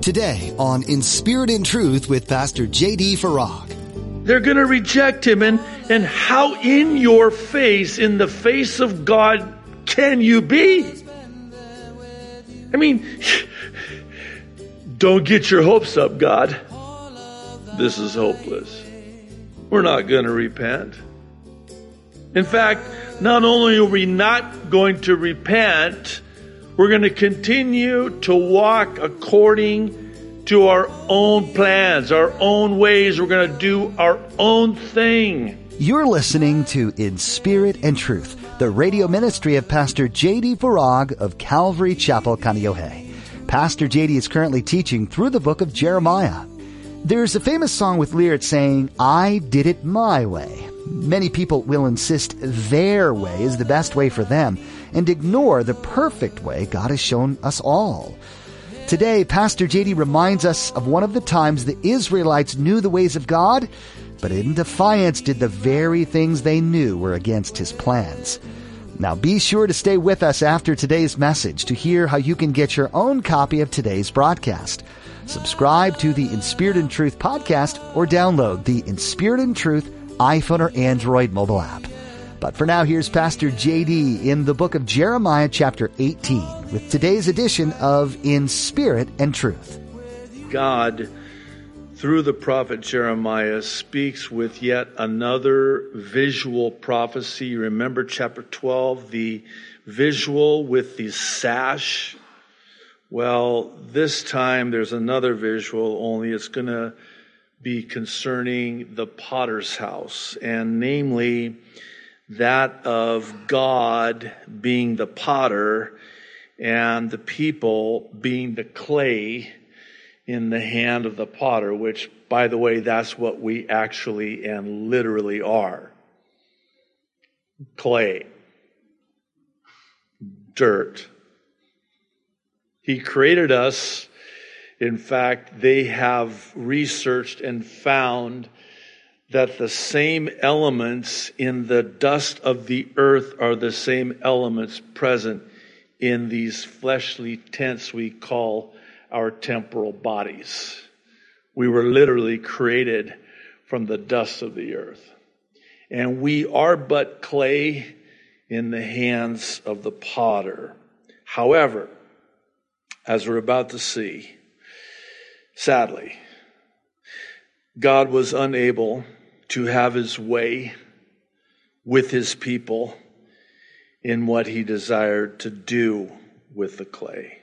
Today on In Spirit and Truth with Pastor J.D. Farag. They're going to reject him. And, and how in your face, in the face of God, can you be? I mean, don't get your hopes up, God. This is hopeless. We're not going to repent. In fact, not only are we not going to repent, we're going to continue to walk according to our own plans, our own ways. We're going to do our own thing. You're listening to In Spirit and Truth, the radio ministry of Pastor J.D. Farag of Calvary Chapel, Kaneohe. Pastor J.D. is currently teaching through the book of Jeremiah. There's a famous song with lyrics saying, I did it my way. Many people will insist their way is the best way for them and ignore the perfect way God has shown us all. Today, Pastor JD reminds us of one of the times the Israelites knew the ways of God, but in defiance did the very things they knew were against his plans. Now be sure to stay with us after today's message to hear how you can get your own copy of today's broadcast. Subscribe to the Inspired In Spirit and Truth podcast or download the Inspired In Spirit and Truth iPhone or Android mobile app. But for now, here's Pastor JD in the book of Jeremiah, chapter 18, with today's edition of In Spirit and Truth. God, through the prophet Jeremiah, speaks with yet another visual prophecy. Remember chapter 12, the visual with the sash? Well, this time there's another visual, only it's going to be concerning the potter's house, and namely that of God being the potter and the people being the clay in the hand of the potter, which, by the way, that's what we actually and literally are. Clay, dirt. He created us. In fact, they have researched and found that the same elements in the dust of the earth are the same elements present in these fleshly tents we call our temporal bodies. We were literally created from the dust of the earth. And we are but clay in the hands of the potter. However, as we're about to see, Sadly, God was unable to have his way with his people in what he desired to do with the clay.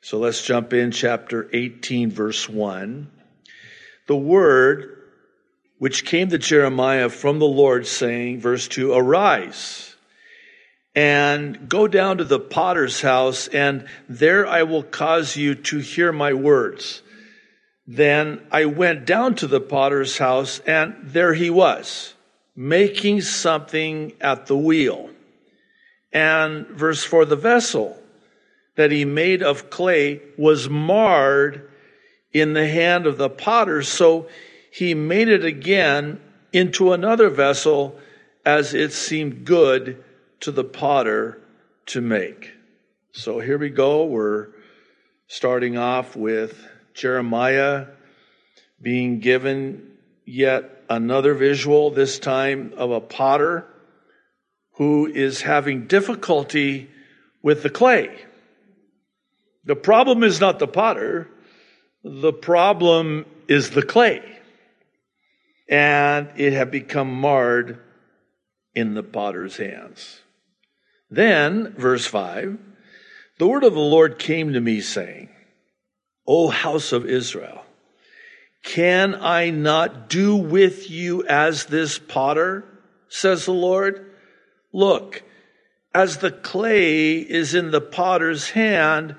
So let's jump in chapter 18 verse 1. The word which came to Jeremiah from the Lord saying, verse 2, arise and go down to the potter's house and there I will cause you to hear my words. Then I went down to the potter's house, and there he was, making something at the wheel. And verse 4 the vessel that he made of clay was marred in the hand of the potter, so he made it again into another vessel as it seemed good to the potter to make. So here we go. We're starting off with Jeremiah being given yet another visual, this time of a potter who is having difficulty with the clay. The problem is not the potter, the problem is the clay. And it had become marred in the potter's hands. Then, verse 5, the word of the Lord came to me saying, O house of Israel, can I not do with you as this potter, says the Lord? Look, as the clay is in the potter's hand,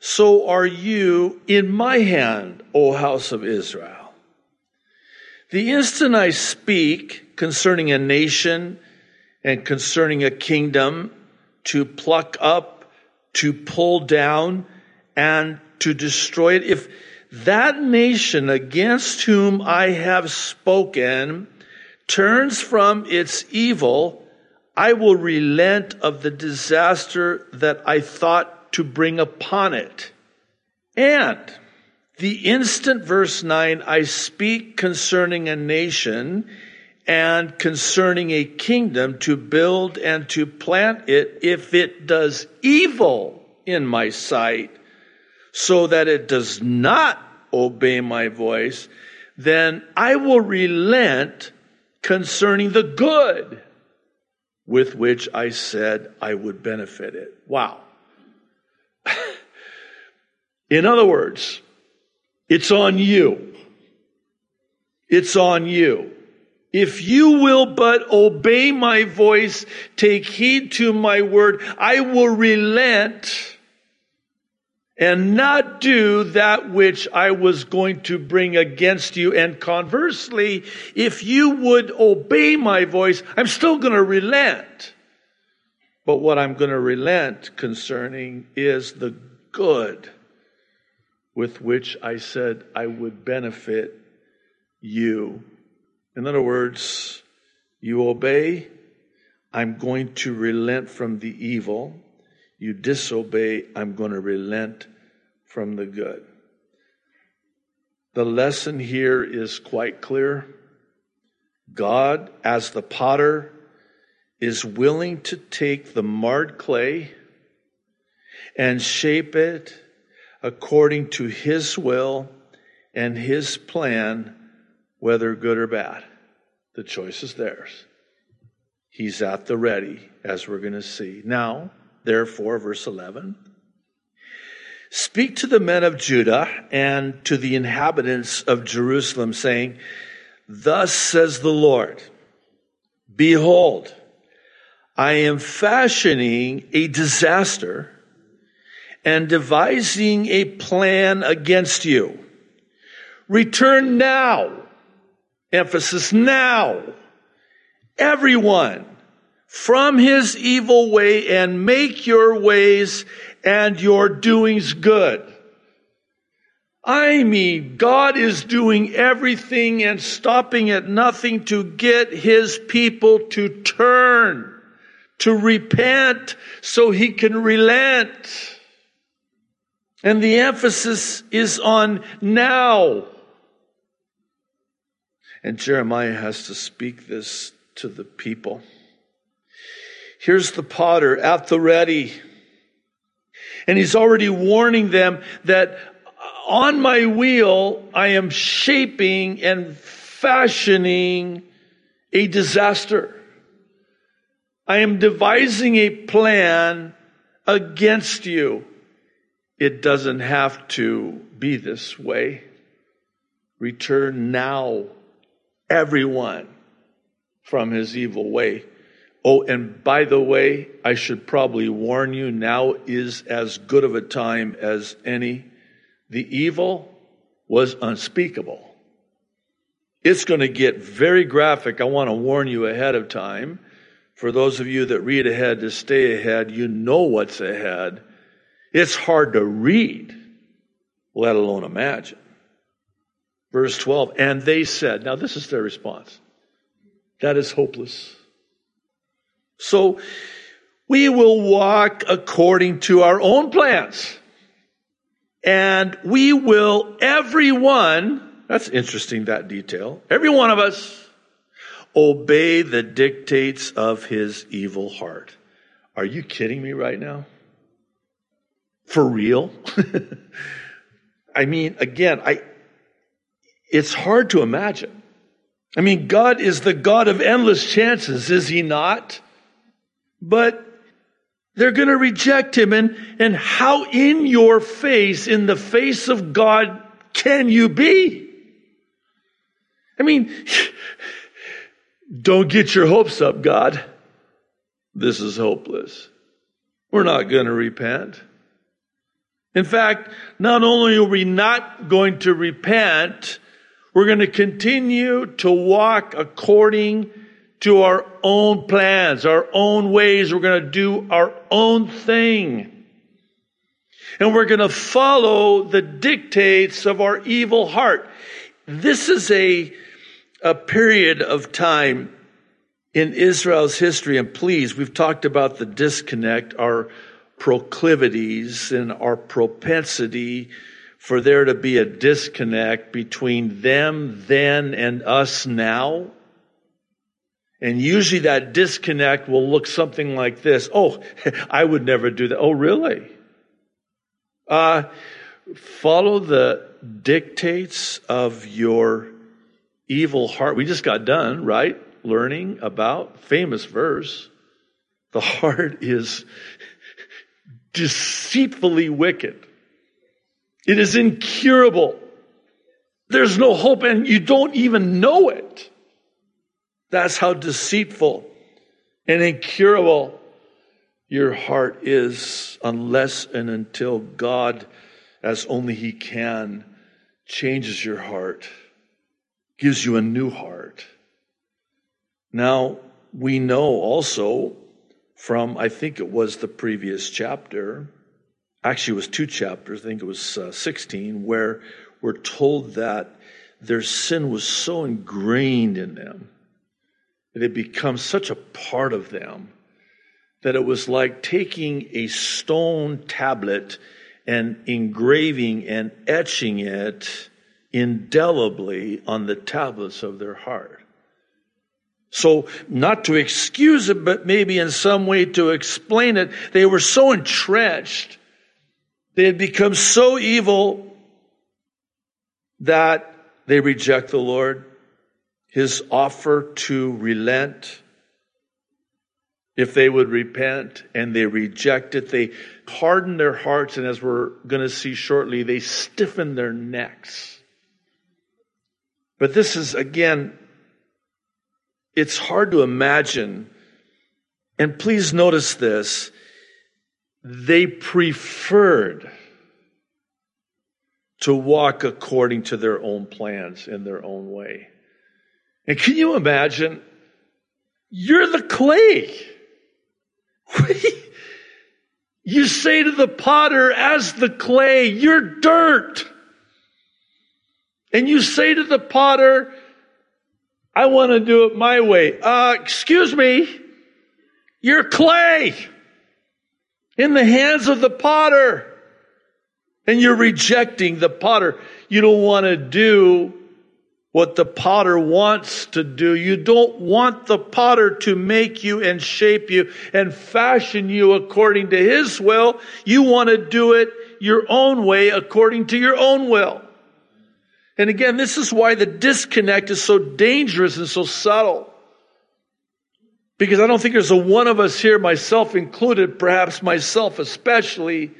so are you in my hand, O house of Israel. The instant I speak concerning a nation and concerning a kingdom to pluck up, to pull down, and to destroy it. If that nation against whom I have spoken turns from its evil, I will relent of the disaster that I thought to bring upon it. And The instant, verse 9, I speak concerning a nation and concerning a kingdom to build and to plant it if it does evil in my sight, so that it does not obey my voice, then I will relent concerning the good with which I said I would benefit it. Wow. in other words, it's on you. It's on you. If you will but obey my voice, take heed to my word, I will relent and not do that which I was going to bring against you. And conversely, if you would obey my voice, I'm still going to relent. But what I'm going to relent concerning is the good with which I said I would benefit you in other words, you obey, I'm going to relent from the evil. You disobey, I'm going to relent from the good. The lesson here is quite clear. God, as the potter, is willing to take the marred clay and shape it according to his will and his plan whether good or bad. The choice is theirs. He's at the ready, as we're going to see. Now, therefore, verse 11 Speak to the men of Judah and to the inhabitants of Jerusalem, saying, Thus says the Lord, Behold, I am fashioning a disaster and devising a plan against you. Return now Emphasis now. Everyone from his evil way and make your ways and your doings good. I mean, God is doing everything and stopping at nothing to get his people to turn, to repent so he can relent. And the emphasis is on now. And Jeremiah has to speak this to the people. Here's the potter at the ready. And he's already warning them that on my wheel, I am shaping and fashioning a disaster. I am devising a plan against you. It doesn't have to be this way. Return now everyone from his evil way. Oh, and by the way, I should probably warn you now is as good of a time as any. The evil was unspeakable. It's going to get very graphic. I want to warn you ahead of time. For those of you that read ahead to stay ahead, you know what's ahead. It's hard to read, let alone imagine. Verse 12, and they said, now this is their response. That is hopeless. So we will walk according to our own plans. And we will, everyone, that's interesting, that detail, every one of us, obey the dictates of his evil heart. Are you kidding me right now? For real? I mean, again, I, it's hard to imagine. I mean, God is the God of endless chances, is he not? But they're going to reject him. And, and how in your face, in the face of God, can you be? I mean, don't get your hopes up, God. This is hopeless. We're not going to repent. In fact, not only are we not going to repent, we're going to continue to walk according to our own plans, our own ways. We're going to do our own thing. And we're going to follow the dictates of our evil heart. This is a, a period of time in Israel's history. And please, we've talked about the disconnect, our proclivities and our propensity for there to be a disconnect between them then and us now. And usually that disconnect will look something like this. Oh, I would never do that. Oh, really? Uh, follow the dictates of your evil heart. We just got done, right? Learning about famous verse. The heart is deceitfully wicked. It is incurable. There's no hope and you don't even know it. That's how deceitful and incurable your heart is unless and until God, as only He can, changes your heart, gives you a new heart. Now, we know also from, I think it was the previous chapter, actually, it was two chapters, I think it was uh, 16, where we're told that their sin was so ingrained in them, it had become such a part of them that it was like taking a stone tablet and engraving and etching it indelibly on the tablets of their heart. So, not to excuse it, but maybe in some way to explain it, they were so entrenched, they had become so evil that they reject the Lord, His offer to relent if they would repent and they reject it, they harden their hearts, and as we're going to see shortly, they stiffen their necks. But this is, again, it's hard to imagine. And please notice this they preferred to walk according to their own plans in their own way. And can you imagine? You're the clay. you say to the potter, as the clay, you're dirt. And you say to the potter, I want to do it my way. Uh, excuse me. You're clay in the hands of the potter. And you're rejecting the potter. You don't want to do what the potter wants to do. You don't want the potter to make you and shape you and fashion you according to his will. You want to do it your own way according to your own will. And again, this is why the disconnect is so dangerous and so subtle. Because I don't think there's a one of us here, myself included, perhaps myself especially,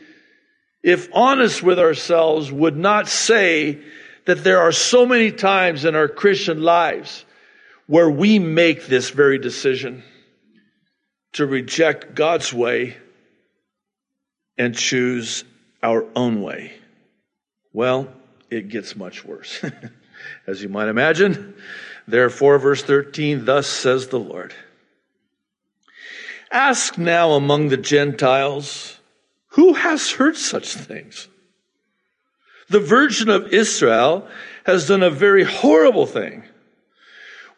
if honest with ourselves, would not say that there are so many times in our Christian lives where we make this very decision to reject God's way and choose our own way. Well, it gets much worse. As you might imagine. Therefore, verse 13, thus says the Lord. Ask now among the Gentiles, who has heard such things? The Virgin of Israel has done a very horrible thing.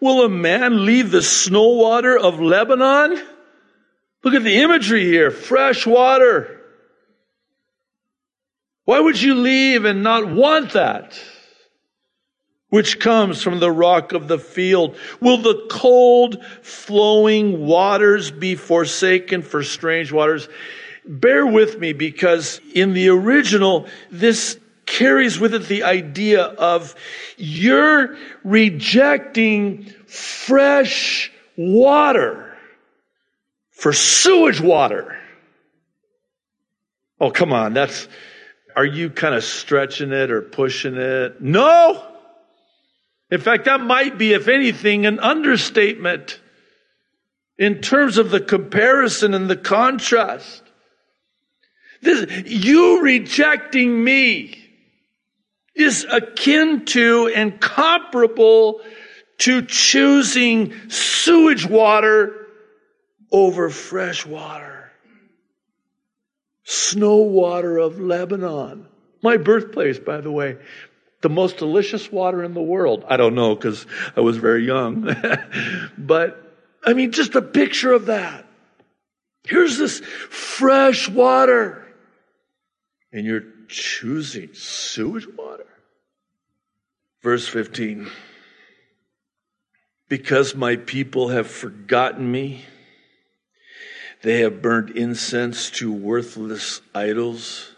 Will a man leave the snow water of Lebanon? Look at the imagery here. Fresh water. Why would you leave and not want that? Which comes from the rock of the field. Will the cold flowing waters be forsaken for strange waters? Bear with me because in the original, this carries with it the idea of you're rejecting fresh water for sewage water. Oh, come on. That's, are you kind of stretching it or pushing it? No. In fact, that might be, if anything, an understatement in terms of the comparison and the contrast. This, you rejecting me is akin to and comparable to choosing sewage water over fresh water. Snow water of Lebanon. My birthplace, by the way. The most delicious water in the world. I don't know because I was very young. but, I mean, just a picture of that. Here's this fresh water. And you're choosing sewage water? Verse 15 Because my people have forgotten me, they have burned incense to worthless idols,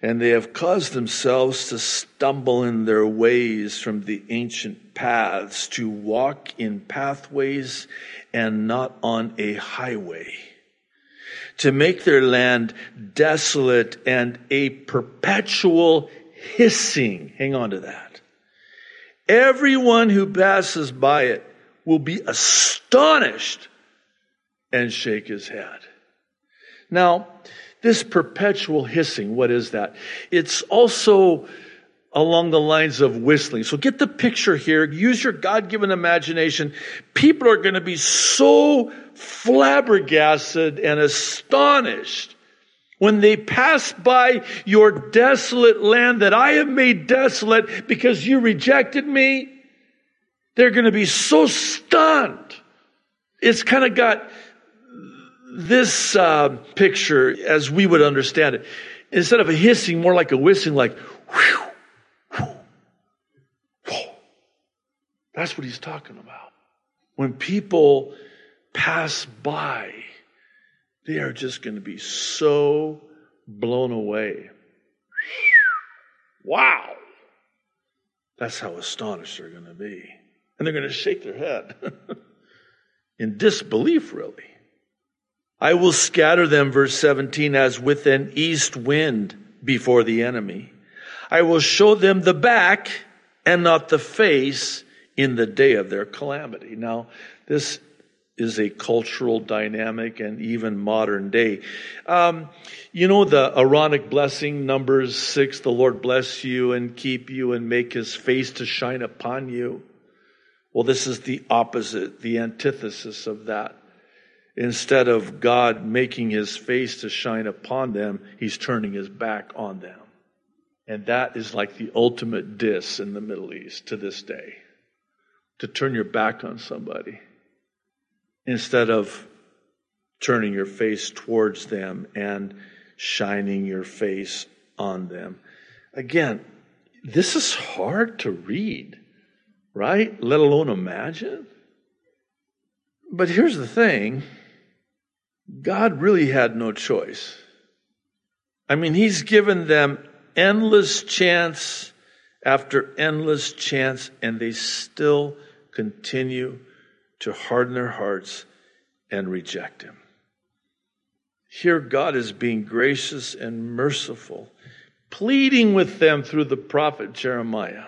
and they have caused themselves to stumble in their ways from the ancient paths, to walk in pathways and not on a highway to make their land desolate and a perpetual hissing. Hang on to that. Everyone who passes by it will be astonished and shake his head. Now, this perpetual hissing, what is that? It's also along the lines of whistling. So get the picture here. Use your God given imagination. People are going to be so flabbergasted and astonished when they pass by your desolate land that I have made desolate because you rejected me. They're going to be so stunned. It's kind of got this uh, picture as we would understand it. Instead of a hissing, more like a whistling, like, whew, That's what he's talking about. When people pass by, they are just going to be so blown away. Wow. That's how astonished they're going to be. And they're going to shake their head in disbelief, really. I will scatter them, verse 17, as with an east wind before the enemy. I will show them the back and not the face in the day of their calamity. Now, this is a cultural dynamic and even modern day. Um, you know the Aaronic blessing, Numbers 6, the Lord bless you and keep you and make his face to shine upon you. Well, this is the opposite, the antithesis of that. Instead of God making his face to shine upon them, he's turning his back on them. And that is like the ultimate diss in the Middle East to this day to turn your back on somebody instead of turning your face towards them and shining your face on them. Again, this is hard to read, right? Let alone imagine. But here's the thing God really had no choice. I mean, He's given them endless chance after endless chance, and they still continue to harden their hearts and reject Him. Here, God is being gracious and merciful, pleading with them through the prophet Jeremiah.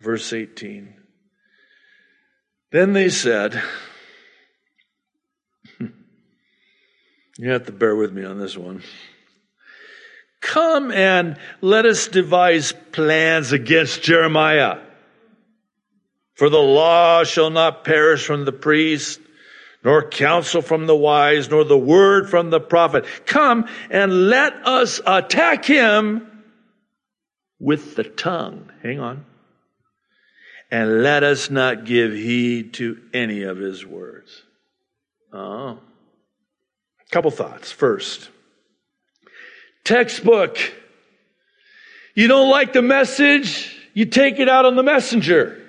Verse 18. Then they said, You have to bear with me on this one. Come and let us devise plans against Jeremiah for the law shall not perish from the priest, nor counsel from the wise, nor the word from the prophet. Come and let us attack him with the tongue. Hang on. And let us not give heed to any of his words. Oh. Couple thoughts. First, textbook. You don't like the message, you take it out on the messenger.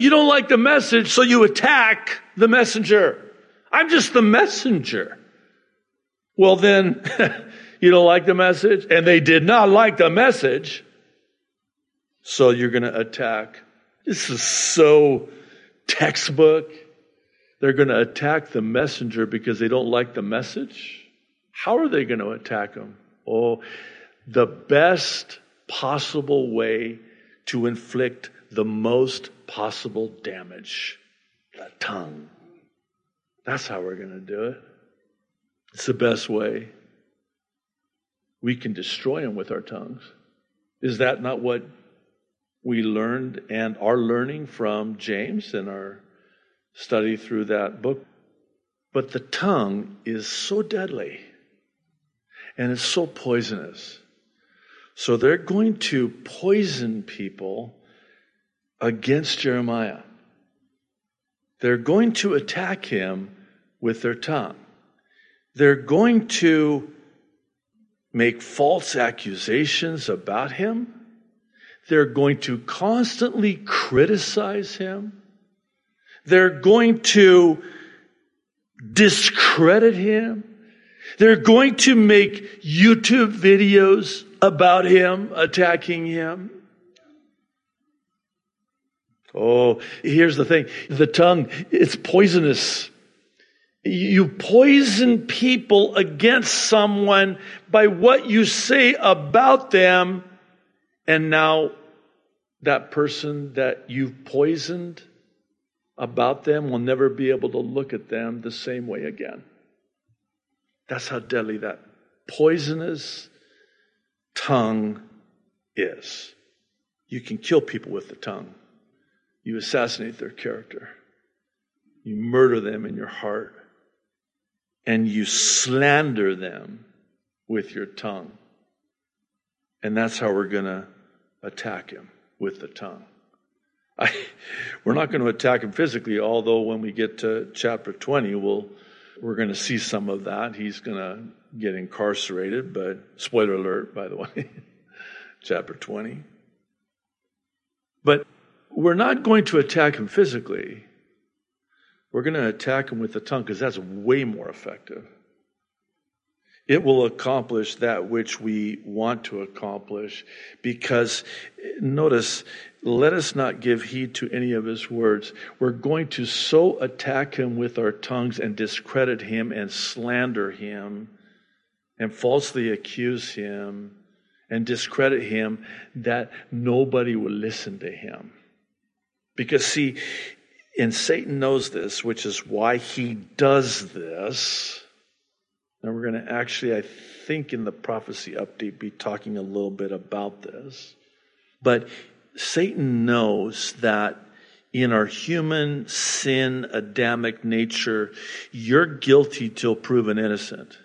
You don't like the message, so you attack the messenger. I'm just the messenger. Well, then, you don't like the message? And they did not like the message. So you're going to attack. This is so textbook. They're going to attack the messenger because they don't like the message. How are they going to attack him? Oh, the best possible way to inflict the most possible damage the tongue. That's how we're going to do it. It's the best way. We can destroy them with our tongues. Is that not what we learned and are learning from James in our study through that book? But the tongue is so deadly and it's so poisonous. So they're going to poison people against Jeremiah. They're going to attack him with their tongue. They're going to make false accusations about him. They're going to constantly criticize him. They're going to discredit him. They're going to make YouTube videos about him, attacking him. Oh, here's the thing. The tongue, it's poisonous. You poison people against someone by what you say about them. And now that person that you've poisoned about them will never be able to look at them the same way again. That's how deadly that poisonous tongue is. You can kill people with the tongue. You assassinate their character. You murder them in your heart. And you slander them with your tongue. And that's how we're going to attack him with the tongue. I, we're not going to attack him physically, although when we get to chapter 20, we'll, we're going to see some of that. He's going to get incarcerated, but spoiler alert, by the way, chapter 20. But we're not going to attack him physically. We're going to attack him with the tongue because that's way more effective. It will accomplish that which we want to accomplish because, notice, let us not give heed to any of his words. We're going to so attack him with our tongues and discredit him and slander him and falsely accuse him and discredit him that nobody will listen to him. Because, see, and Satan knows this, which is why he does this. And we're going to actually, I think, in the prophecy update, be talking a little bit about this. But Satan knows that in our human sin, Adamic nature, you're guilty till proven innocent.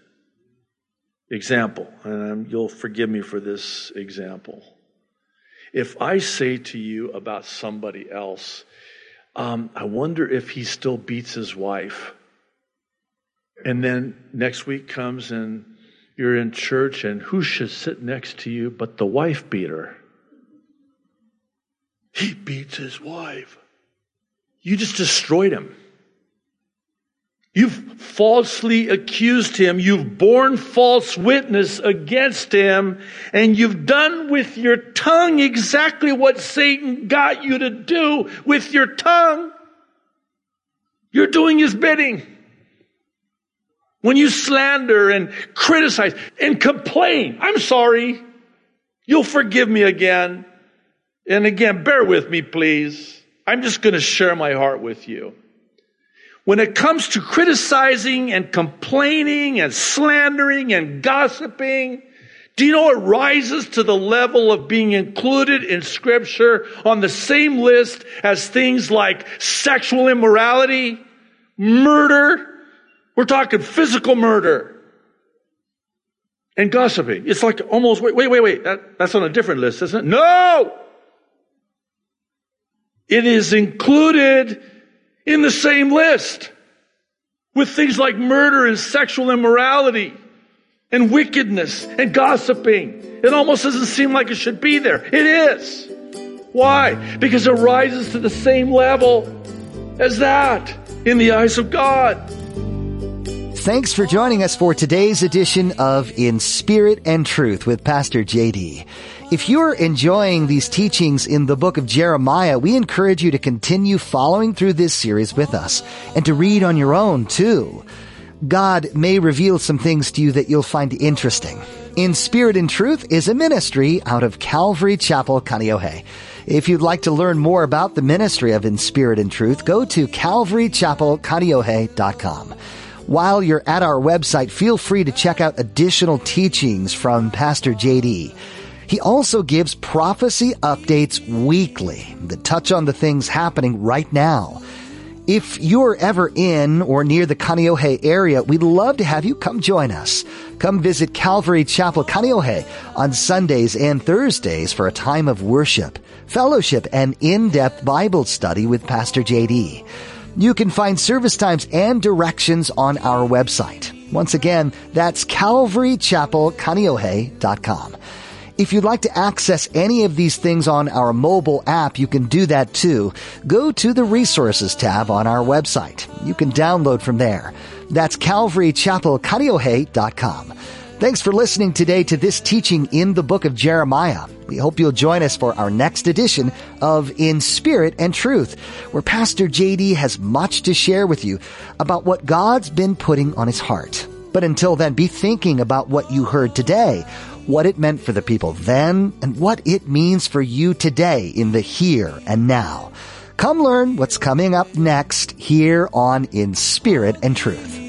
Example, and you'll forgive me for this example. If I say to you about somebody else, um, I wonder if he still beats his wife. And then next week comes and you're in church, and who should sit next to you but the wife beater? He beats his wife. You just destroyed him. You've falsely accused him. You've borne false witness against him. And you've done with your tongue exactly what Satan got you to do with your tongue. You're doing his bidding. When you slander and criticize and complain, I'm sorry. You'll forgive me again. And again, bear with me, please. I'm just going to share my heart with you. When it comes to criticizing and complaining and slandering and gossiping, do you know it rises to the level of being included in scripture on the same list as things like sexual immorality, murder? We're talking physical murder and gossiping. It's like almost, wait, wait, wait, wait. That, that's on a different list, isn't it? No! It is included in the same list with things like murder and sexual immorality and wickedness and gossiping. It almost doesn't seem like it should be there. It is. Why? Because it rises to the same level as that in the eyes of God. Thanks for joining us for today's edition of In Spirit and Truth with Pastor JD. If you're enjoying these teachings in the book of Jeremiah, we encourage you to continue following through this series with us and to read on your own too. God may reveal some things to you that you'll find interesting. In Spirit and Truth is a ministry out of Calvary Chapel, Kaneohe. If you'd like to learn more about the ministry of In Spirit and Truth, go to calvarychapelkaneohe.com. While you're at our website, feel free to check out additional teachings from Pastor JD. He also gives prophecy updates weekly that touch on the things happening right now. If you're ever in or near the Kaneohe area, we'd love to have you come join us. Come visit Calvary Chapel Kaneohe on Sundays and Thursdays for a time of worship, fellowship, and in-depth Bible study with Pastor JD. You can find service times and directions on our website. Once again, that's calvarychapelkaneohe.com. If you'd like to access any of these things on our mobile app, you can do that too. Go to the resources tab on our website. You can download from there. That's calvarychapelkaneohe.com. Thanks for listening today to this teaching in the book of Jeremiah. We hope you'll join us for our next edition of In Spirit and Truth, where Pastor JD has much to share with you about what God's been putting on his heart. But until then, be thinking about what you heard today, what it meant for the people then, and what it means for you today in the here and now. Come learn what's coming up next here on In Spirit and Truth.